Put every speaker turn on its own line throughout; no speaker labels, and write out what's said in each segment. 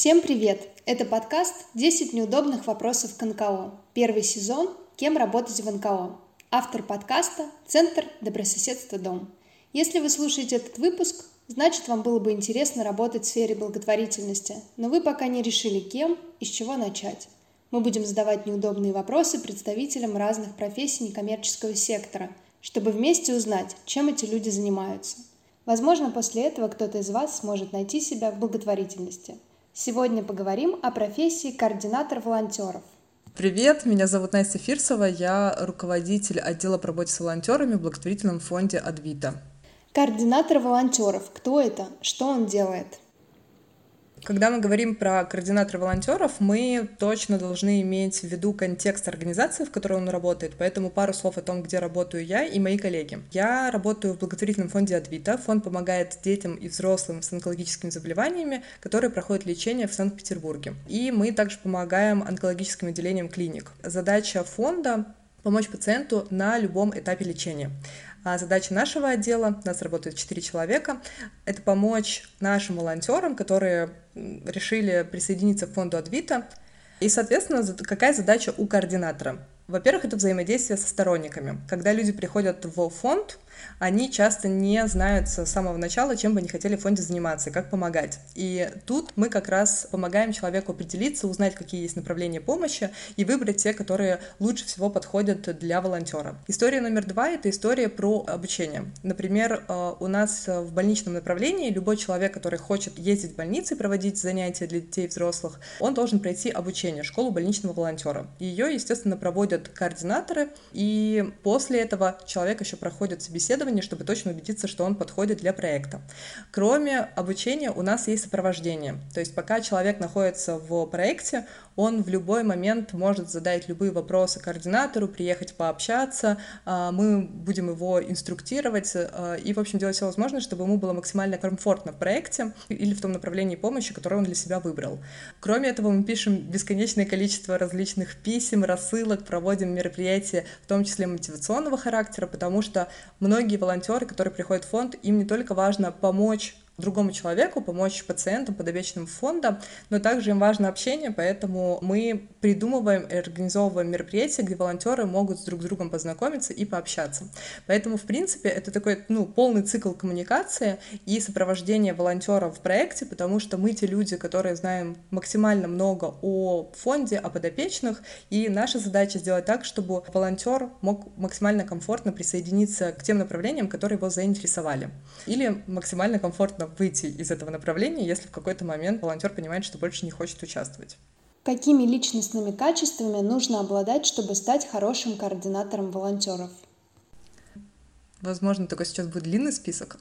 Всем привет! Это подкаст «10 неудобных вопросов к НКО». Первый сезон «Кем работать в НКО». Автор подкаста – Центр Добрососедства Дом. Если вы слушаете этот выпуск, значит вам было бы интересно работать в сфере благотворительности, но вы пока не решили кем и с чего начать. Мы будем задавать неудобные вопросы представителям разных профессий некоммерческого сектора, чтобы вместе узнать, чем эти люди занимаются. Возможно, после этого кто-то из вас сможет найти себя в благотворительности. Сегодня поговорим о профессии координатор волонтеров.
Привет, меня зовут Настя Фирсова, я руководитель отдела по работе с волонтерами в благотворительном фонде «Адвита».
Координатор волонтеров. Кто это? Что он делает?
Когда мы говорим про координатора волонтеров, мы точно должны иметь в виду контекст организации, в которой он работает, поэтому пару слов о том, где работаю я и мои коллеги. Я работаю в благотворительном фонде Адвита. Фонд помогает детям и взрослым с онкологическими заболеваниями, которые проходят лечение в Санкт-Петербурге. И мы также помогаем онкологическим отделениям клиник. Задача фонда помочь пациенту на любом этапе лечения. А задача нашего отдела, у нас работает 4 человека, это помочь нашим волонтерам, которые решили присоединиться к фонду Адвита. И, соответственно, какая задача у координатора? Во-первых, это взаимодействие со сторонниками. Когда люди приходят в фонд, они часто не знают с самого начала, чем бы они хотели в фонде заниматься как помогать. И тут мы как раз помогаем человеку определиться, узнать, какие есть направления помощи и выбрать те, которые лучше всего подходят для волонтера. История номер два — это история про обучение. Например, э, у нас в больничном направлении любой человек, который хочет ездить в больницы, проводить занятия для детей и взрослых, он должен пройти обучение, школу больничного волонтера. Ее, естественно, проводят координаторы, и после этого человек еще проходит собеседование собеседование, чтобы точно убедиться, что он подходит для проекта. Кроме обучения у нас есть сопровождение. То есть пока человек находится в проекте, он в любой момент может задать любые вопросы координатору, приехать пообщаться, а, мы будем его инструктировать а, и, в общем, делать все возможное, чтобы ему было максимально комфортно в проекте или в том направлении помощи, которое он для себя выбрал. Кроме этого, мы пишем бесконечное количество различных писем, рассылок, проводим мероприятия, в том числе мотивационного характера, потому что многие волонтеры, которые приходят в фонд, им не только важно помочь другому человеку, помочь пациентам, подопечным фонда, но также им важно общение, поэтому мы придумываем и организовываем мероприятия, где волонтеры могут с друг с другом познакомиться и пообщаться. Поэтому, в принципе, это такой ну, полный цикл коммуникации и сопровождения волонтеров в проекте, потому что мы те люди, которые знаем максимально много о фонде, о подопечных, и наша задача сделать так, чтобы волонтер мог максимально комфортно присоединиться к тем направлениям, которые его заинтересовали, или максимально комфортно выйти из этого направления, если в какой-то момент волонтер понимает, что больше не хочет участвовать.
Какими личностными качествами нужно обладать, чтобы стать хорошим координатором волонтеров?
Возможно, только сейчас будет длинный список.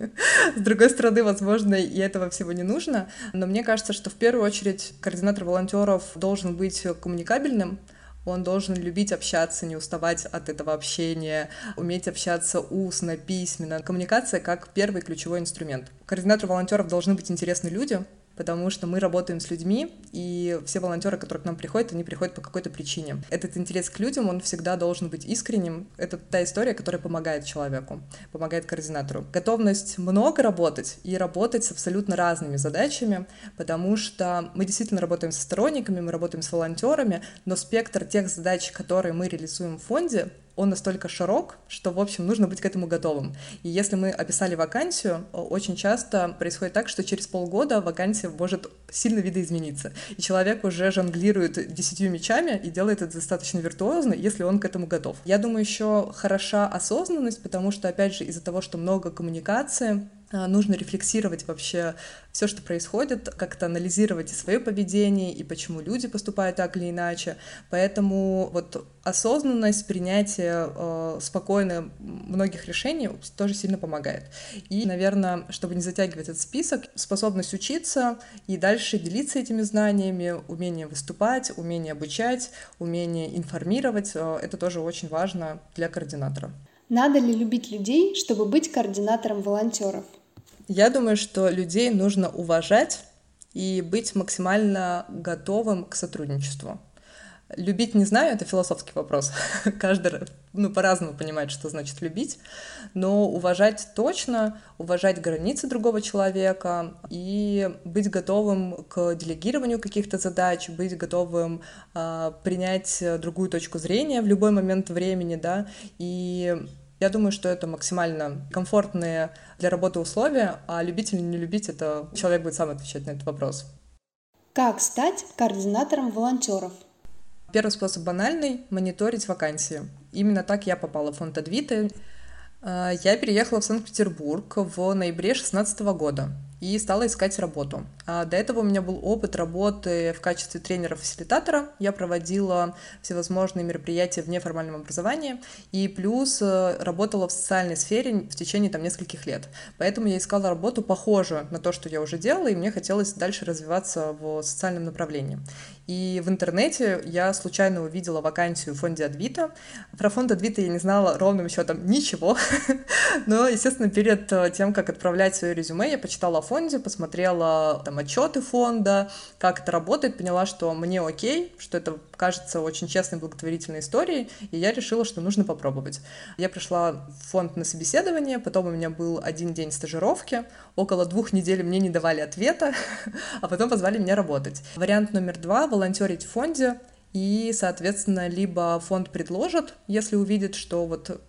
С другой стороны, возможно, и этого всего не нужно. Но мне кажется, что в первую очередь координатор волонтеров должен быть коммуникабельным, он должен любить общаться, не уставать от этого общения, уметь общаться устно, письменно. Коммуникация как первый ключевой инструмент. Координатору волонтеров должны быть интересны люди, потому что мы работаем с людьми, и все волонтеры, которые к нам приходят, они приходят по какой-то причине. Этот интерес к людям, он всегда должен быть искренним. Это та история, которая помогает человеку, помогает координатору. Готовность много работать и работать с абсолютно разными задачами, потому что мы действительно работаем со сторонниками, мы работаем с волонтерами, но спектр тех задач, которые мы реализуем в фонде, он настолько широк, что, в общем, нужно быть к этому готовым. И если мы описали вакансию, очень часто происходит так, что через полгода вакансия может сильно видоизмениться. И человек уже жонглирует десятью мечами и делает это достаточно виртуозно, если он к этому готов. Я думаю, еще хороша осознанность, потому что, опять же, из-за того, что много коммуникации, нужно рефлексировать вообще все, что происходит, как-то анализировать и свое поведение, и почему люди поступают так или иначе. Поэтому вот осознанность, принятие э, спокойно многих решений тоже сильно помогает. И, наверное, чтобы не затягивать этот список, способность учиться и дальше делиться этими знаниями, умение выступать, умение обучать, умение информировать, э, это тоже очень важно для координатора.
Надо ли любить людей, чтобы быть координатором волонтеров?
Я думаю, что людей нужно уважать и быть максимально готовым к сотрудничеству. Любить не знаю, это философский вопрос. Каждый ну, по-разному понимает, что значит любить. Но уважать точно, уважать границы другого человека и быть готовым к делегированию каких-то задач, быть готовым э, принять другую точку зрения в любой момент времени, да, и я думаю, что это максимально комфортные для работы условия, а любить или не любить, это человек будет сам отвечать на этот вопрос.
Как стать координатором волонтеров?
Первый способ банальный — мониторить вакансии. Именно так я попала в фонд Адвиты. Э, я переехала в Санкт-Петербург в ноябре 2016 года и стала искать работу. А до этого у меня был опыт работы в качестве тренера-фасилитатора. Я проводила всевозможные мероприятия в неформальном образовании и плюс э, работала в социальной сфере в течение там нескольких лет. Поэтому я искала работу похожую на то, что я уже делала, и мне хотелось дальше развиваться в социальном направлении. И в интернете я случайно увидела вакансию в фонде Адвита. Про фонд Адвита я не знала ровным счетом ничего, но, естественно, перед э, тем, как отправлять свое резюме, я почитала о фонде, посмотрела там отчеты фонда, как это работает, поняла, что мне окей, что это кажется очень честной благотворительной историей, и я решила, что нужно попробовать. Я пришла в фонд на собеседование, потом у меня был один день стажировки, около двух недель мне не давали ответа, а потом позвали меня работать. Вариант номер два — волонтерить в фонде, и, соответственно, либо фонд предложит, если увидит, что вот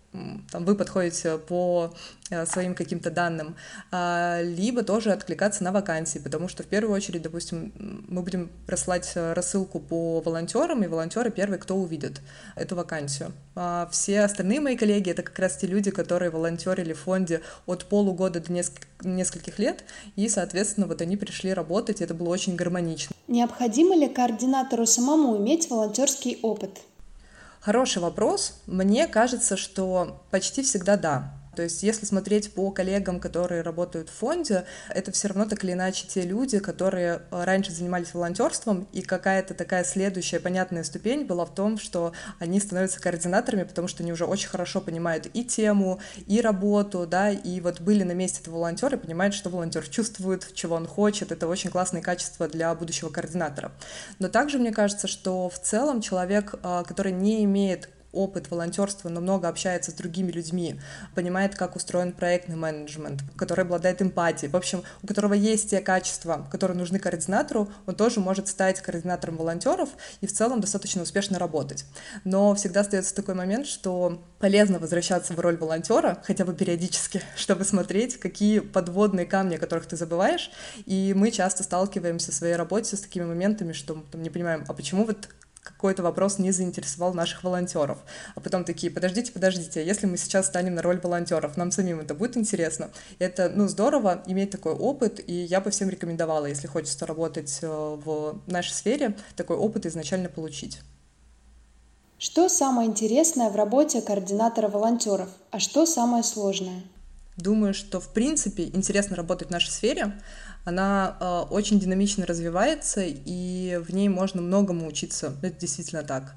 там, вы подходите по э, своим каким-то данным, а, либо тоже откликаться на вакансии, потому что в первую очередь, допустим, мы будем просылать э, рассылку по волонтерам, и волонтеры первые, кто увидит эту вакансию. А все остальные мои коллеги — это как раз те люди, которые волонтерили в фонде от полугода до нескольких лет, и, соответственно, вот они пришли работать, и это было очень гармонично.
Необходимо ли координатору самому иметь волонтерский опыт?
Хороший вопрос. Мне кажется, что почти всегда да. То есть, если смотреть по коллегам, которые работают в фонде, это все равно так или иначе те люди, которые э, раньше занимались волонтерством, и какая-то такая следующая понятная ступень была в том, что они становятся координаторами, потому что они уже очень хорошо понимают и тему, и работу, да, и вот были на месте этого волонтера, понимают, что волонтер чувствует, чего он хочет. Это очень классные качества для будущего координатора. Но также мне кажется, что в целом человек, э, который не имеет опыт волонтерства, но много общается с другими людьми, понимает, как устроен проектный менеджмент, который обладает эмпатией, в общем, у которого есть те качества, которые нужны координатору, он тоже может стать координатором волонтеров и в целом достаточно успешно работать. Но всегда остается такой момент, что полезно возвращаться в роль волонтера, хотя бы периодически, чтобы смотреть, какие подводные камни, о которых ты забываешь. И мы часто сталкиваемся в своей работе с такими моментами, что там, не понимаем, а почему вот какой-то вопрос не заинтересовал наших волонтеров. А потом такие, подождите, подождите, если мы сейчас станем на роль волонтеров, нам самим это будет интересно. Это, ну, здорово иметь такой опыт, и я бы всем рекомендовала, если хочется работать э, в нашей сфере, такой опыт изначально получить.
Что самое интересное в работе координатора волонтеров, а что самое сложное?
Думаю, что в принципе интересно работать в нашей сфере, она э, очень динамично развивается, и в ней можно многому учиться. Это действительно так.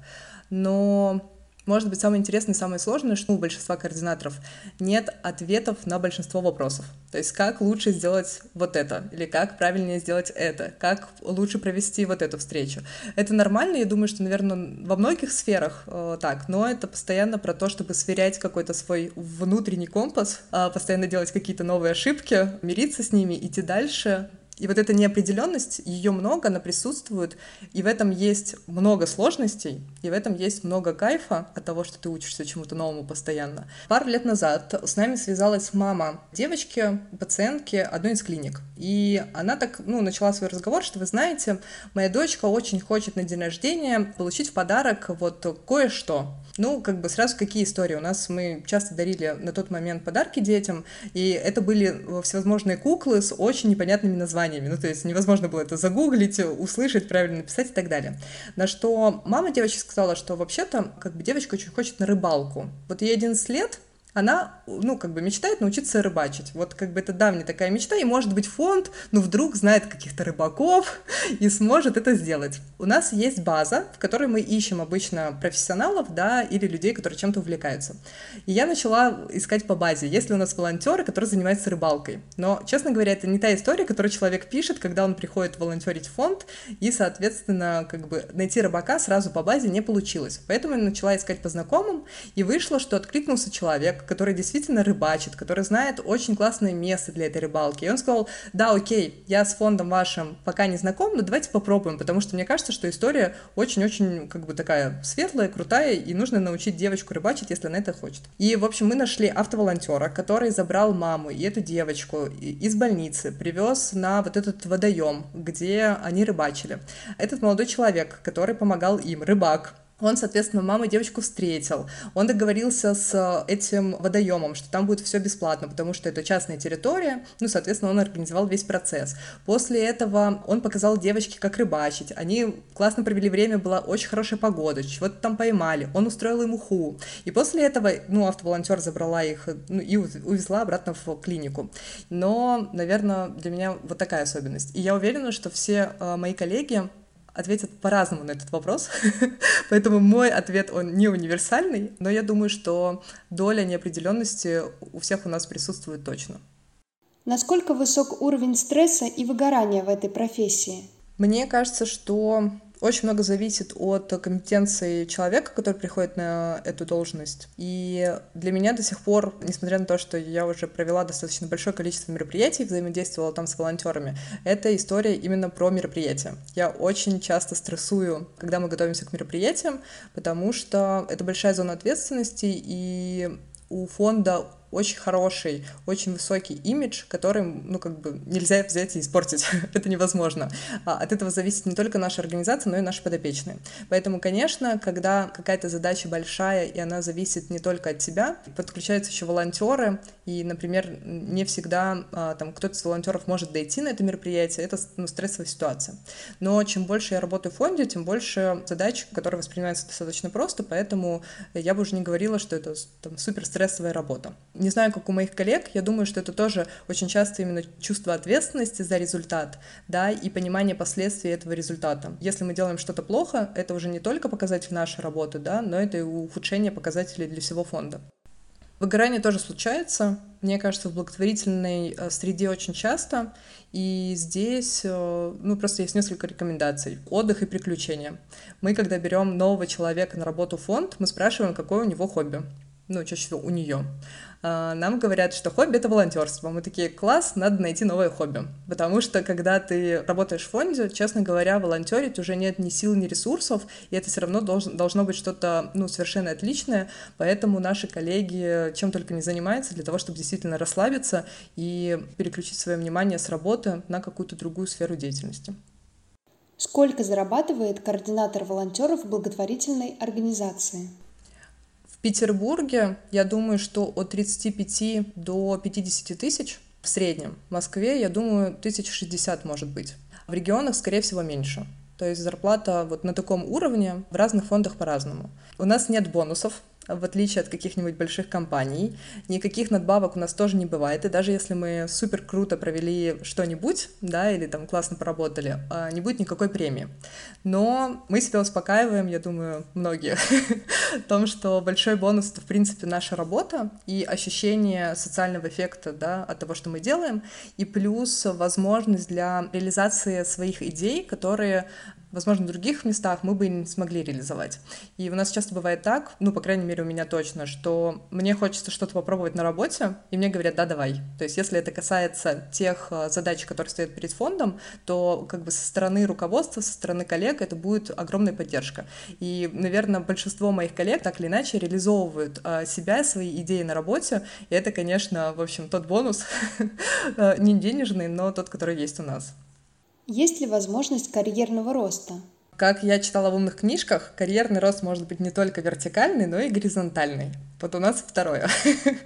Но может быть, самое интересное и самое сложное, что у большинства координаторов нет ответов на большинство вопросов. То есть, как лучше сделать вот это, или как правильнее сделать это, как лучше провести вот эту встречу. Это нормально, я думаю, что, наверное, во многих сферах э, так, но это постоянно про то, чтобы сверять какой-то свой внутренний компас, э, постоянно делать какие-то новые ошибки, мириться с ними, идти дальше, и вот эта неопределенность, ее много, она присутствует, и в этом есть много сложностей, и в этом есть много кайфа от того, что ты учишься чему-то новому постоянно. Пару лет назад с нами связалась мама девочки, пациентки одной из клиник. И она так, ну, начала свой разговор, что вы знаете, моя дочка очень хочет на день рождения получить в подарок вот кое-что. Ну, как бы сразу какие истории. У нас мы часто дарили на тот момент подарки детям, и это были всевозможные куклы с очень непонятными названиями. Ну, то есть невозможно было это загуглить, услышать, правильно написать и так далее. На что мама девочки сказала, что вообще-то как бы девочка очень хочет на рыбалку. Вот ей 11 лет, она, ну, как бы мечтает научиться рыбачить. Вот как бы это давняя такая мечта, и может быть фонд, ну, вдруг знает каких-то рыбаков и сможет это сделать. У нас есть база, в которой мы ищем обычно профессионалов, да, или людей, которые чем-то увлекаются. И я начала искать по базе, есть ли у нас волонтеры, которые занимаются рыбалкой. Но, честно говоря, это не та история, которую человек пишет, когда он приходит волонтерить в фонд, и, соответственно, как бы найти рыбака сразу по базе не получилось. Поэтому я начала искать по знакомым, и вышло, что откликнулся человек, который действительно рыбачит, который знает очень классное место для этой рыбалки. И он сказал, да, окей, я с фондом вашим пока не знаком, но давайте попробуем, потому что мне кажется, что история очень-очень как бы такая светлая, крутая, и нужно научить девочку рыбачить, если она это хочет. И, в общем, мы нашли автоволонтера, который забрал маму и эту девочку из больницы, привез на вот этот водоем, где они рыбачили. Этот молодой человек, который помогал им, рыбак, он, соответственно, маму девочку встретил. Он договорился с этим водоемом, что там будет все бесплатно, потому что это частная территория. Ну, соответственно, он организовал весь процесс. После этого он показал девочке, как рыбачить. Они классно провели время, была очень хорошая погода, чего-то там поймали. Он устроил им уху. И после этого, ну, автоволонтер забрала их ну, и увезла обратно в клинику. Но, наверное, для меня вот такая особенность. И я уверена, что все э, мои коллеги ответят по-разному на этот вопрос, поэтому мой ответ, он не универсальный, но я думаю, что доля неопределенности у всех у нас присутствует точно.
Насколько высок уровень стресса и выгорания в этой профессии?
Мне кажется, что очень много зависит от компетенции человека, который приходит на эту должность. И для меня до сих пор, несмотря на то, что я уже провела достаточно большое количество мероприятий, взаимодействовала там с волонтерами, это история именно про мероприятия. Я очень часто стрессую, когда мы готовимся к мероприятиям, потому что это большая зона ответственности, и у фонда очень хороший, очень высокий имидж, который, ну, как бы нельзя взять и испортить. это невозможно. А от этого зависит не только наша организация, но и наши подопечные. Поэтому, конечно, когда какая-то задача большая, и она зависит не только от тебя, подключаются еще волонтеры, и, например, не всегда а, там кто-то из волонтеров может дойти на это мероприятие, это ну, стрессовая ситуация. Но чем больше я работаю в фонде, тем больше задач, которые воспринимаются достаточно просто, поэтому я бы уже не говорила, что это там, супер стрессовая работа. Не знаю, как у моих коллег, я думаю, что это тоже очень часто именно чувство ответственности за результат, да, и понимание последствий этого результата. Если мы делаем что-то плохо, это уже не только показатель нашей работы, да, но это и ухудшение показателей для всего фонда. Выгорание тоже случается, мне кажется, в благотворительной э, среде очень часто, и здесь, э, ну, просто есть несколько рекомендаций. Отдых и приключения. Мы, когда берем нового человека на работу в фонд, мы спрашиваем, какое у него хобби. Ну, чаще всего у нее. А, нам говорят, что хобби — это волонтерство. Мы такие, класс, надо найти новое хобби. Потому что, когда ты работаешь в фонде, честно говоря, волонтерить уже нет ни сил, ни ресурсов, и это все равно должен, должно быть что-то, ну, совершенно отличное, поэтому наши коллеги чем только не занимаются для того, чтобы действительно расслабиться и переключить свое внимание с работы на какую-то другую сферу деятельности.
Сколько зарабатывает координатор волонтеров благотворительной организации?
Петербурге, я думаю, что от 35 до 50 тысяч в среднем. В Москве, я думаю, 1060 может быть. В регионах, скорее всего, меньше. То есть зарплата вот на таком уровне в разных фондах по-разному. У нас нет бонусов, в отличие от каких-нибудь больших компаний. Никаких надбавок у нас тоже не бывает, и даже если мы супер круто провели что-нибудь, да, или там классно поработали, а, не будет никакой премии. Но мы себя успокаиваем, я думаю, многие, в том, что большой бонус — это, в принципе, наша работа и ощущение социального эффекта, да, от того, что мы делаем, и плюс возможность для реализации своих идей, которые возможно, в других местах мы бы не смогли реализовать. И у нас часто бывает так, ну, по крайней мере, у меня точно, что мне хочется что-то попробовать на работе, и мне говорят, да, давай. То есть, если это касается тех э, задач, которые стоят перед фондом, то как бы со стороны руководства, со стороны коллег это будет огромная поддержка. И, наверное, большинство моих коллег так или иначе реализовывают э, себя, свои идеи на работе, и это, конечно, в общем, тот бонус, э, не денежный, но тот, который есть у нас.
Есть ли возможность карьерного роста?
Как я читала в умных книжках, карьерный рост может быть не только вертикальный, но и горизонтальный. Вот у нас второе.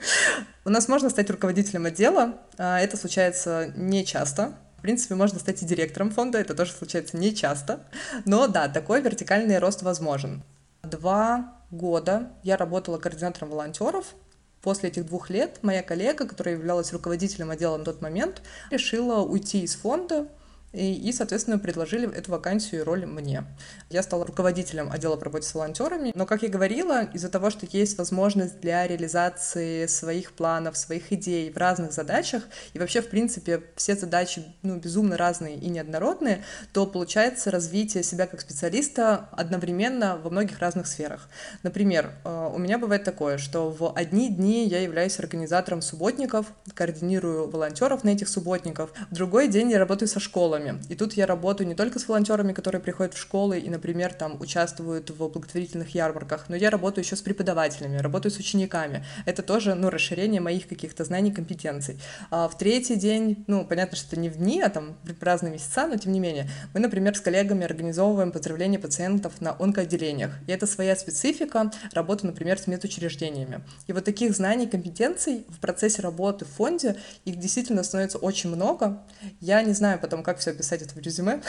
У нас можно стать руководителем отдела, а это случается не часто. В принципе, можно стать и директором фонда, это тоже случается не часто. Но да, такой вертикальный рост возможен. Два года я работала координатором волонтеров После этих двух лет моя коллега, которая являлась руководителем отдела на тот момент, решила уйти из фонда, и, и, соответственно, предложили эту вакансию и роль мне. Я стала руководителем отдела по работе с волонтерами, но, как я говорила, из-за того, что есть возможность для реализации своих планов, своих идей в разных задачах, и вообще, в принципе, все задачи ну, безумно разные и неоднородные, то получается развитие себя как специалиста одновременно во многих разных сферах. Например, э, у меня бывает такое, что в одни дни я являюсь организатором субботников, координирую волонтеров на этих субботников, в другой день я работаю со школами, волонтерами. И тут я работаю не только с волонтерами, которые приходят в школы и, например, там участвуют в благотворительных ярмарках, но я работаю еще с преподавателями, работаю с учениками. Это тоже, ну, расширение моих каких-то знаний, компетенций. А в третий день, ну, понятно, что это не в дни, а там в разные месяца, но тем не менее, мы, например, с коллегами организовываем поздравления пациентов на онкоотделениях. И это своя специфика работы, например, с медучреждениями. И вот таких знаний, компетенций в процессе работы в фонде, их действительно становится очень много. Я не знаю потом, как все все писать это в резюме,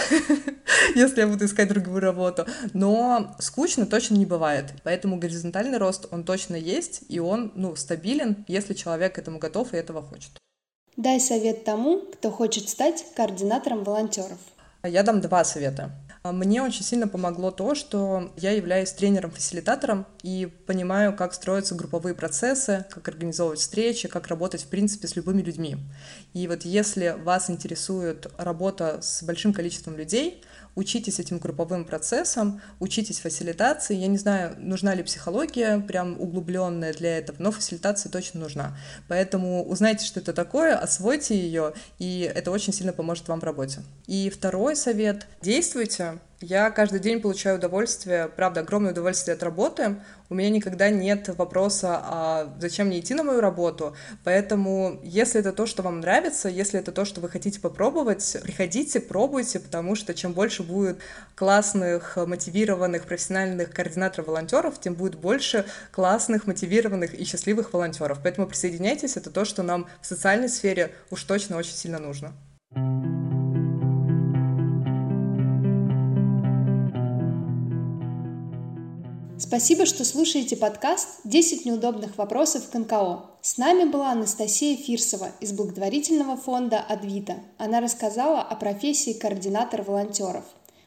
если я буду искать другую работу. Но скучно точно не бывает. Поэтому горизонтальный рост, он точно есть, и он, ну, стабилен, если человек к этому готов и этого хочет.
Дай совет тому, кто хочет стать координатором волонтеров.
Я дам два совета. Мне очень сильно помогло то, что я являюсь тренером-фасилитатором и понимаю, как строятся групповые процессы, как организовывать встречи, как работать, в принципе, с любыми людьми. И вот если вас интересует работа с большим количеством людей, учитесь этим групповым процессом, учитесь фасилитации. Я не знаю, нужна ли психология прям углубленная для этого, но фасилитация точно нужна. Поэтому узнайте, что это такое, освойте ее, и это очень сильно поможет вам в работе. И второй совет — действуйте, я каждый день получаю удовольствие, правда, огромное удовольствие от работы. У меня никогда нет вопроса, а зачем мне идти на мою работу. Поэтому, если это то, что вам нравится, если это то, что вы хотите попробовать, приходите, пробуйте, потому что чем больше будет классных, мотивированных, профессиональных координаторов-волонтеров, тем будет больше классных, мотивированных и счастливых волонтеров. Поэтому присоединяйтесь, это то, что нам в социальной сфере уж точно очень сильно нужно.
Спасибо, что слушаете подкаст «10 неудобных вопросов к НКО». С нами была Анастасия Фирсова из благотворительного фонда «Адвита». Она рассказала о профессии координатор волонтеров.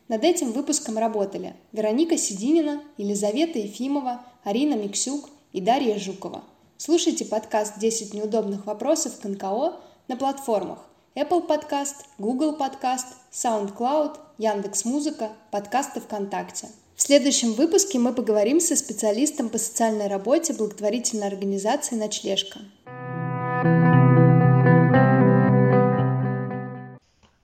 Над этим выпуском работали Вероника Сидинина, Елизавета Ефимова, Арина Миксюк и Дарья Жукова. Слушайте подкаст «10 неудобных вопросов к НКО» на платформах Apple Podcast, Google Podcast, SoundCloud, Яндекс.Музыка, подкасты ВКонтакте – в следующем выпуске мы поговорим со специалистом по социальной работе благотворительной организации «Ночлежка».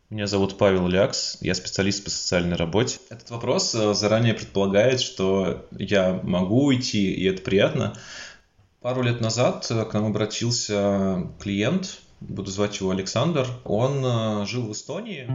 Меня зовут Павел Лякс, я специалист по социальной работе. Этот вопрос э, заранее предполагает, что я могу уйти, и это приятно. Пару лет назад э, к нам обратился клиент, буду звать его Александр. Он э, жил в Эстонии